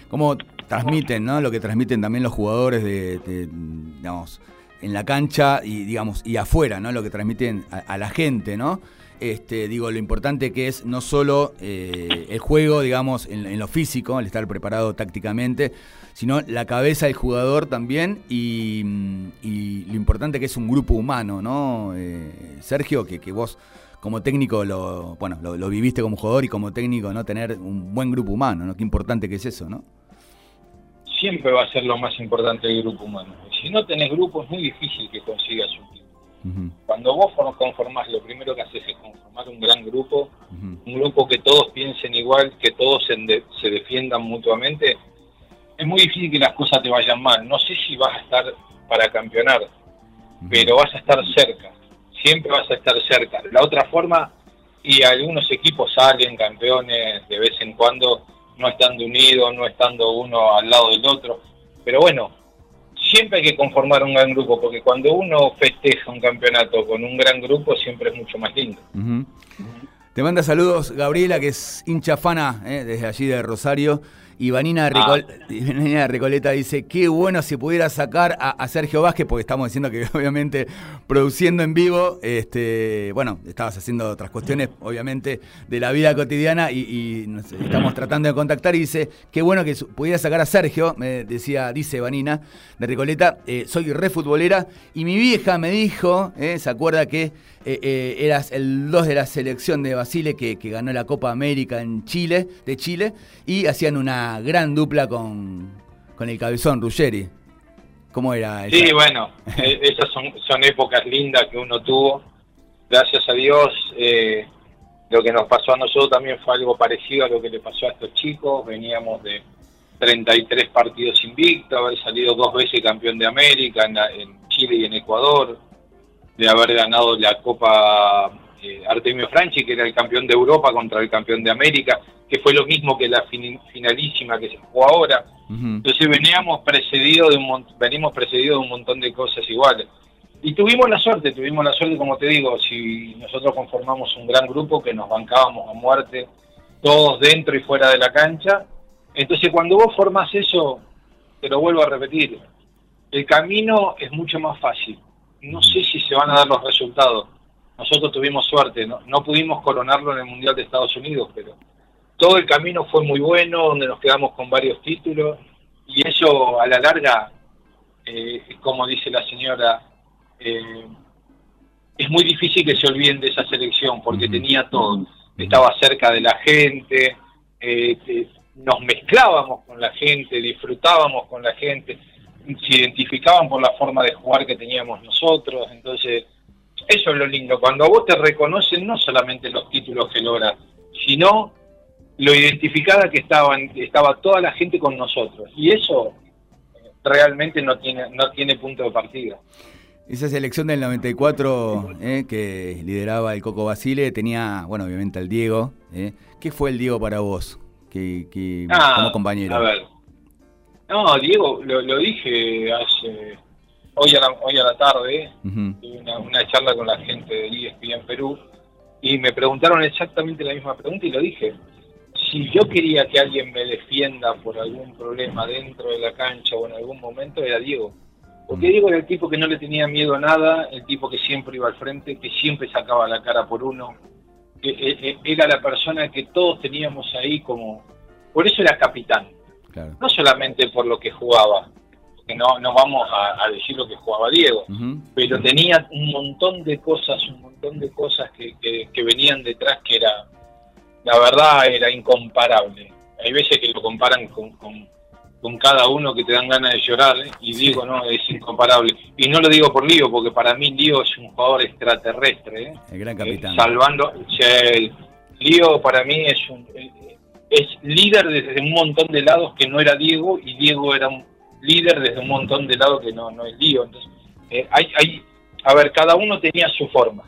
[SPEAKER 1] Cómo transmiten, ¿no? Lo que transmiten también los jugadores de, de, digamos, en la cancha y digamos y afuera, ¿no? Lo que transmiten a, la gente, ¿no? Este, digo, lo importante que es no solo eh, el juego, digamos, en, lo físico, el estar preparado tácticamente, sino la cabeza del jugador también y, y lo importante que es un grupo humano, ¿no? Eh, Sergio, que, que vos como técnico lo, bueno, lo viviste como jugador y como técnico, ¿no? Tener un buen grupo humano, ¿no? Qué importante que es eso, ¿no?
[SPEAKER 7] Siempre va a ser lo más importante el grupo humano. Si no tenés grupo es muy difícil que consigas un.
[SPEAKER 1] Ujú,
[SPEAKER 7] Cuando vos form- conformás, lo primero que haces es conformar un gran grupo, un grupo que todos piensen igual, que todos se, de- se defiendan mutuamente, es muy difícil que las cosas te vayan mal. No sé si vas a estar para campeonar, pero vas a estar cerca. Siempre vas a estar cerca. La otra forma, y algunos equipos salen campeones de vez en cuando, no estando unidos, no estando uno al lado del otro. pero bueno, siempre hay que conformar un gran grupo, porque cuando uno festeja un campeonato con un gran grupo, siempre es mucho más lindo.
[SPEAKER 1] Te manda saludos Gabriela, que es hincha fana eh, desde allí de Rosario. Y Vanina, ah. Recoleta dice, qué bueno si pudiera sacar a, Sergio Vázquez, porque estamos diciendo que obviamente produciendo en vivo, este, bueno, estabas haciendo otras cuestiones, obviamente, de la vida cotidiana y, estamos tratando de contactar y dice, qué bueno que pudiera sacar a Sergio, me decía, dice Vanina de Recoleta, eh, soy re futbolera y mi vieja me dijo, eh, se acuerda que eh, eh, eras el 2 de la selección de Basile que, ganó la Copa América en Chile, de Chile, y hacían una gran dupla con, con el cabezón Ruggeri. ¿Cómo era?
[SPEAKER 7] eso? Sí, bueno, eh, esas son, son épocas lindas que uno tuvo. Gracias a Dios, lo que nos pasó a nosotros también fue algo parecido a lo que le pasó a estos chicos. Veníamos de 33 partidos invictos, haber salido dos veces campeón de América en Chile y en Ecuador de haber ganado la Copa eh, Artemio Franchi, que era el campeón de Europa contra el campeón de América, que fue lo mismo que la finalísima que se jugó ahora. Entonces veníamos precedidos de un venimos precedidos de un montón de cosas iguales. Y tuvimos la suerte, tuvimos la suerte, como te digo, si nosotros conformamos un gran grupo que nos bancábamos a muerte, todos dentro y fuera de la cancha. Entonces cuando vos formás eso, te lo vuelvo a repetir, el camino es mucho más fácil no sé si se van a dar los resultados. Nosotros tuvimos suerte, no, no pudimos coronarlo en el Mundial de Estados Unidos, pero todo el camino fue muy bueno, donde nos quedamos con varios títulos, y eso a la larga, eh, como dice la señora, eh, es muy difícil que se olviden de esa selección, porque tenía todo. Estaba cerca de la gente, eh, nos mezclábamos con la gente, disfrutábamos con la gente se identificaban por la forma de jugar que teníamos nosotros, entonces eso es lo lindo, cuando a vos te reconocen no solamente los títulos que logras, sino lo identificada que estaban, estaba toda la gente con nosotros, y eso realmente no tiene, no tiene punto de partida.
[SPEAKER 1] Esa selección del 94 eh, que lideraba el Coco Basile tenía, bueno, obviamente al Diego. Eh. ¿Qué fue el Diego para vos que, ah, como compañero?
[SPEAKER 7] A ver, no, Diego, lo, dije hace hoy a la, hoy a la tarde, tuve una, charla con la gente de ESPN en Perú y me preguntaron exactamente la misma pregunta y lo dije. Si yo quería que alguien me defienda por algún problema dentro de la cancha o en algún momento era Diego. Porque Diego era el tipo que no le tenía miedo a nada, el tipo que siempre iba al frente, que siempre sacaba la cara por uno, que eh, eh, era la persona que todos teníamos ahí como... Por eso era capitán no solamente por lo que jugaba, que no, no vamos a, decir lo que jugaba Diego, pero tenía un montón de cosas, un montón de cosas que, que, venían detrás que era, la verdad, era incomparable. Hay veces que lo comparan con, con, cada uno que te dan ganas de llorar, ¿eh? y digo, no, es incomparable. Y no lo digo por Lío, porque para mí Lío es un jugador extraterrestre. ¿eh?
[SPEAKER 1] El gran capitán.
[SPEAKER 7] Eh, salvando, Lío para mí es un, es líder desde un montón de lados que no era Diego y Diego era un líder desde un montón de lados que no, no es Diego. Entonces, eh, hay, hay, a ver, cada uno tenía su forma,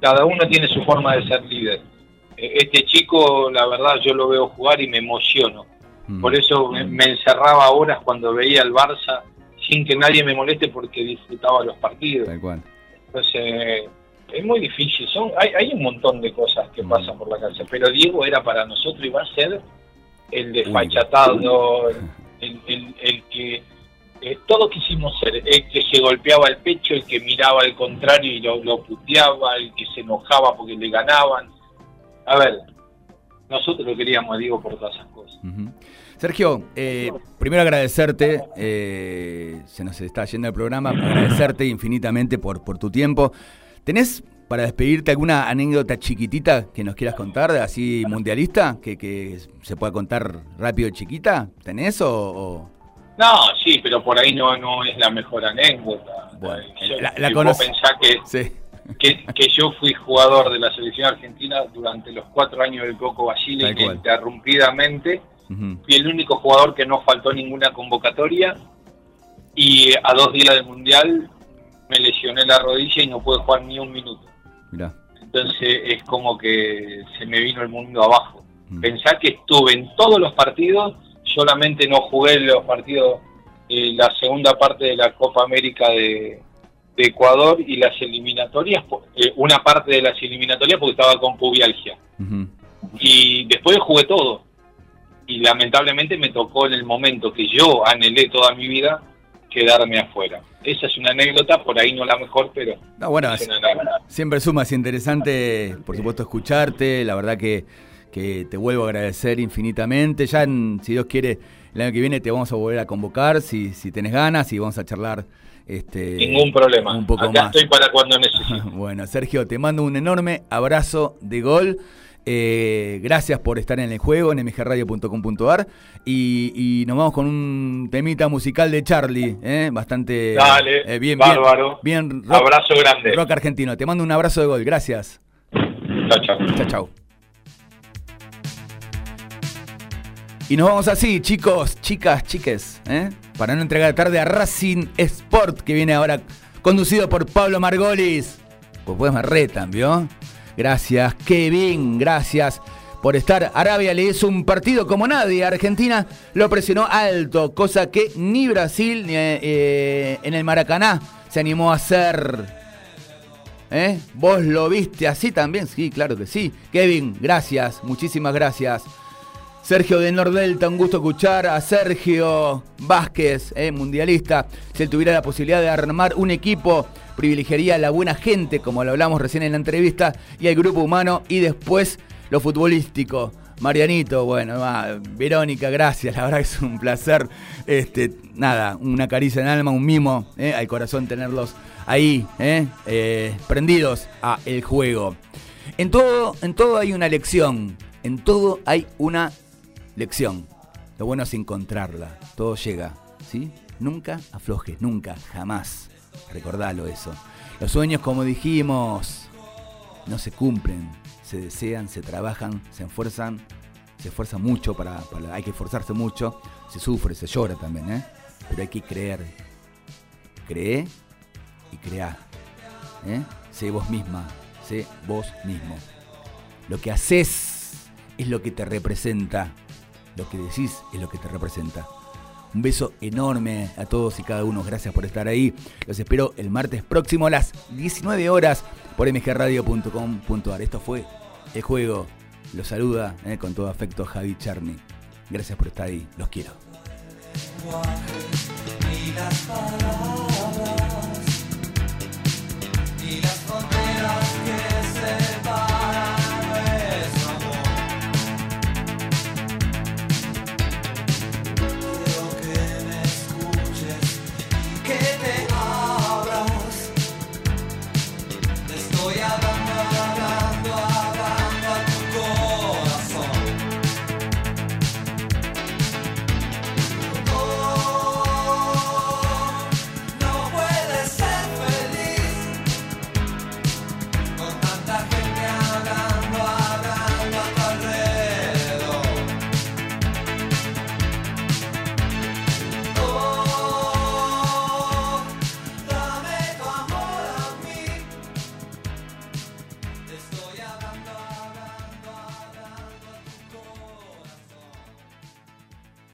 [SPEAKER 7] cada uno tiene su forma de ser líder. Eh, este chico, la verdad, yo lo veo jugar y me emociono. Por eso me, encerraba horas cuando veía al Barça sin que nadie me moleste porque disfrutaba los partidos. Entonces, es muy difícil. Son, hay, hay un montón de cosas que mm. pasan por la casa, pero Diego era para nosotros y va a ser el desfachatado, el, el, el que eh, todo quisimos ser, el que se golpeaba el pecho, el que miraba al contrario y lo, lo puteaba, el que se enojaba porque le ganaban. A ver, nosotros lo queríamos, Diego, por todas esas cosas.
[SPEAKER 1] Sergio, eh, primero agradecerte, eh, se nos está yendo el programa, agradecerte infinitamente por, por tu tiempo. ¿Tenés para despedirte alguna anécdota chiquitita que nos quieras contar, así mundialista, que, se pueda contar rápido chiquita? ¿Tenés o,
[SPEAKER 7] No, sí, pero por ahí no, no es la mejor anécdota. Bueno, la, la que, que, yo fui jugador de la selección argentina durante los cuatro años del Coco Basile, que interrumpidamente fui el único jugador que no faltó ninguna convocatoria y a dos días del Mundial me lesioné la rodilla y no pude jugar ni un minuto. Entonces es como que se me vino el mundo abajo. Mm. Pensá que estuve en todos los partidos, solamente no jugué los partidos eh, la segunda parte de la Copa América de, Ecuador y las eliminatorias, eh, una parte de las eliminatorias porque estaba con pubialgia. Y después jugué todo. Y lamentablemente me tocó en el momento que yo anhelé toda mi vida quedarme afuera. Esa es una anécdota, por ahí no la mejor, pero...
[SPEAKER 1] bueno, siempre suma, es interesante, por supuesto, escucharte, la verdad que, que te vuelvo a agradecer infinitamente, ya si Dios quiere, el año que viene te vamos a volver a convocar, si, si tenés ganas, y vamos a charlar este,
[SPEAKER 7] Ningún problema. Un poco Acá estoy para cuando necesites.
[SPEAKER 1] bueno, Sergio, te mando un enorme abrazo de gol. Eh, gracias por estar en el juego en mgradio.com.ar y, y, nos vamos con un temita musical de Charlie, eh, bastante
[SPEAKER 7] Dale,
[SPEAKER 1] eh, bien,
[SPEAKER 7] bárbaro.
[SPEAKER 1] bien,
[SPEAKER 7] abrazo grande.
[SPEAKER 1] Rock argentino. Te mando un abrazo de gol. Gracias.
[SPEAKER 7] Chao, chao.
[SPEAKER 1] Chao, chao. Y nos vamos así, chicos, chicas, chiques, para no entregar tarde a Racing Sport, que viene ahora conducido por Pablo Margolis. Pues pues me retan, ¿vio? Gracias, Kevin, gracias por estar. Arabia le hizo un partido como nadie. Argentina lo presionó alto, cosa que ni Brasil ni eh, en el Maracaná se animó a hacer. ¿Eh? ¿Vos lo viste así también? Sí, claro que sí. Kevin, gracias, muchísimas gracias. Sergio de Nordelta, un gusto escuchar a Sergio Vázquez, eh, mundialista. Si él tuviera la posibilidad de armar un equipo privilegiaría la buena gente, como lo hablamos recién en la entrevista, y el grupo humano, y después lo futbolístico. Marianito, bueno, Verónica, gracias, la verdad que es un placer. Este, nada, una caricia en alma, un mimo eh, al corazón tenerlos ahí, eh, eh, prendidos a el juego. En todo, en todo hay una lección, en todo hay una lección. Lo bueno es encontrarla, todo llega, ¿sí? Nunca aflojes, nunca, jamás. Recordalo eso. Los sueños, como dijimos, no se cumplen. Se desean, se trabajan, se esfuerzan. Se esfuerza mucho para, Hay que esforzarse mucho. Se sufre, se llora también, ¿eh? Pero hay que creer. Cree y crea. ¿eh? Sé vos misma. Sé vos mismo. Lo que haces es lo que te representa. Lo que decís es lo que te representa. Un beso enorme a todos y cada uno. Gracias por estar ahí. Los espero el martes próximo a las 19 horas por mgradio.com.ar. Esto fue El Juego. Los saluda eh, con todo afecto Javi Charney. Gracias por estar ahí. Los quiero.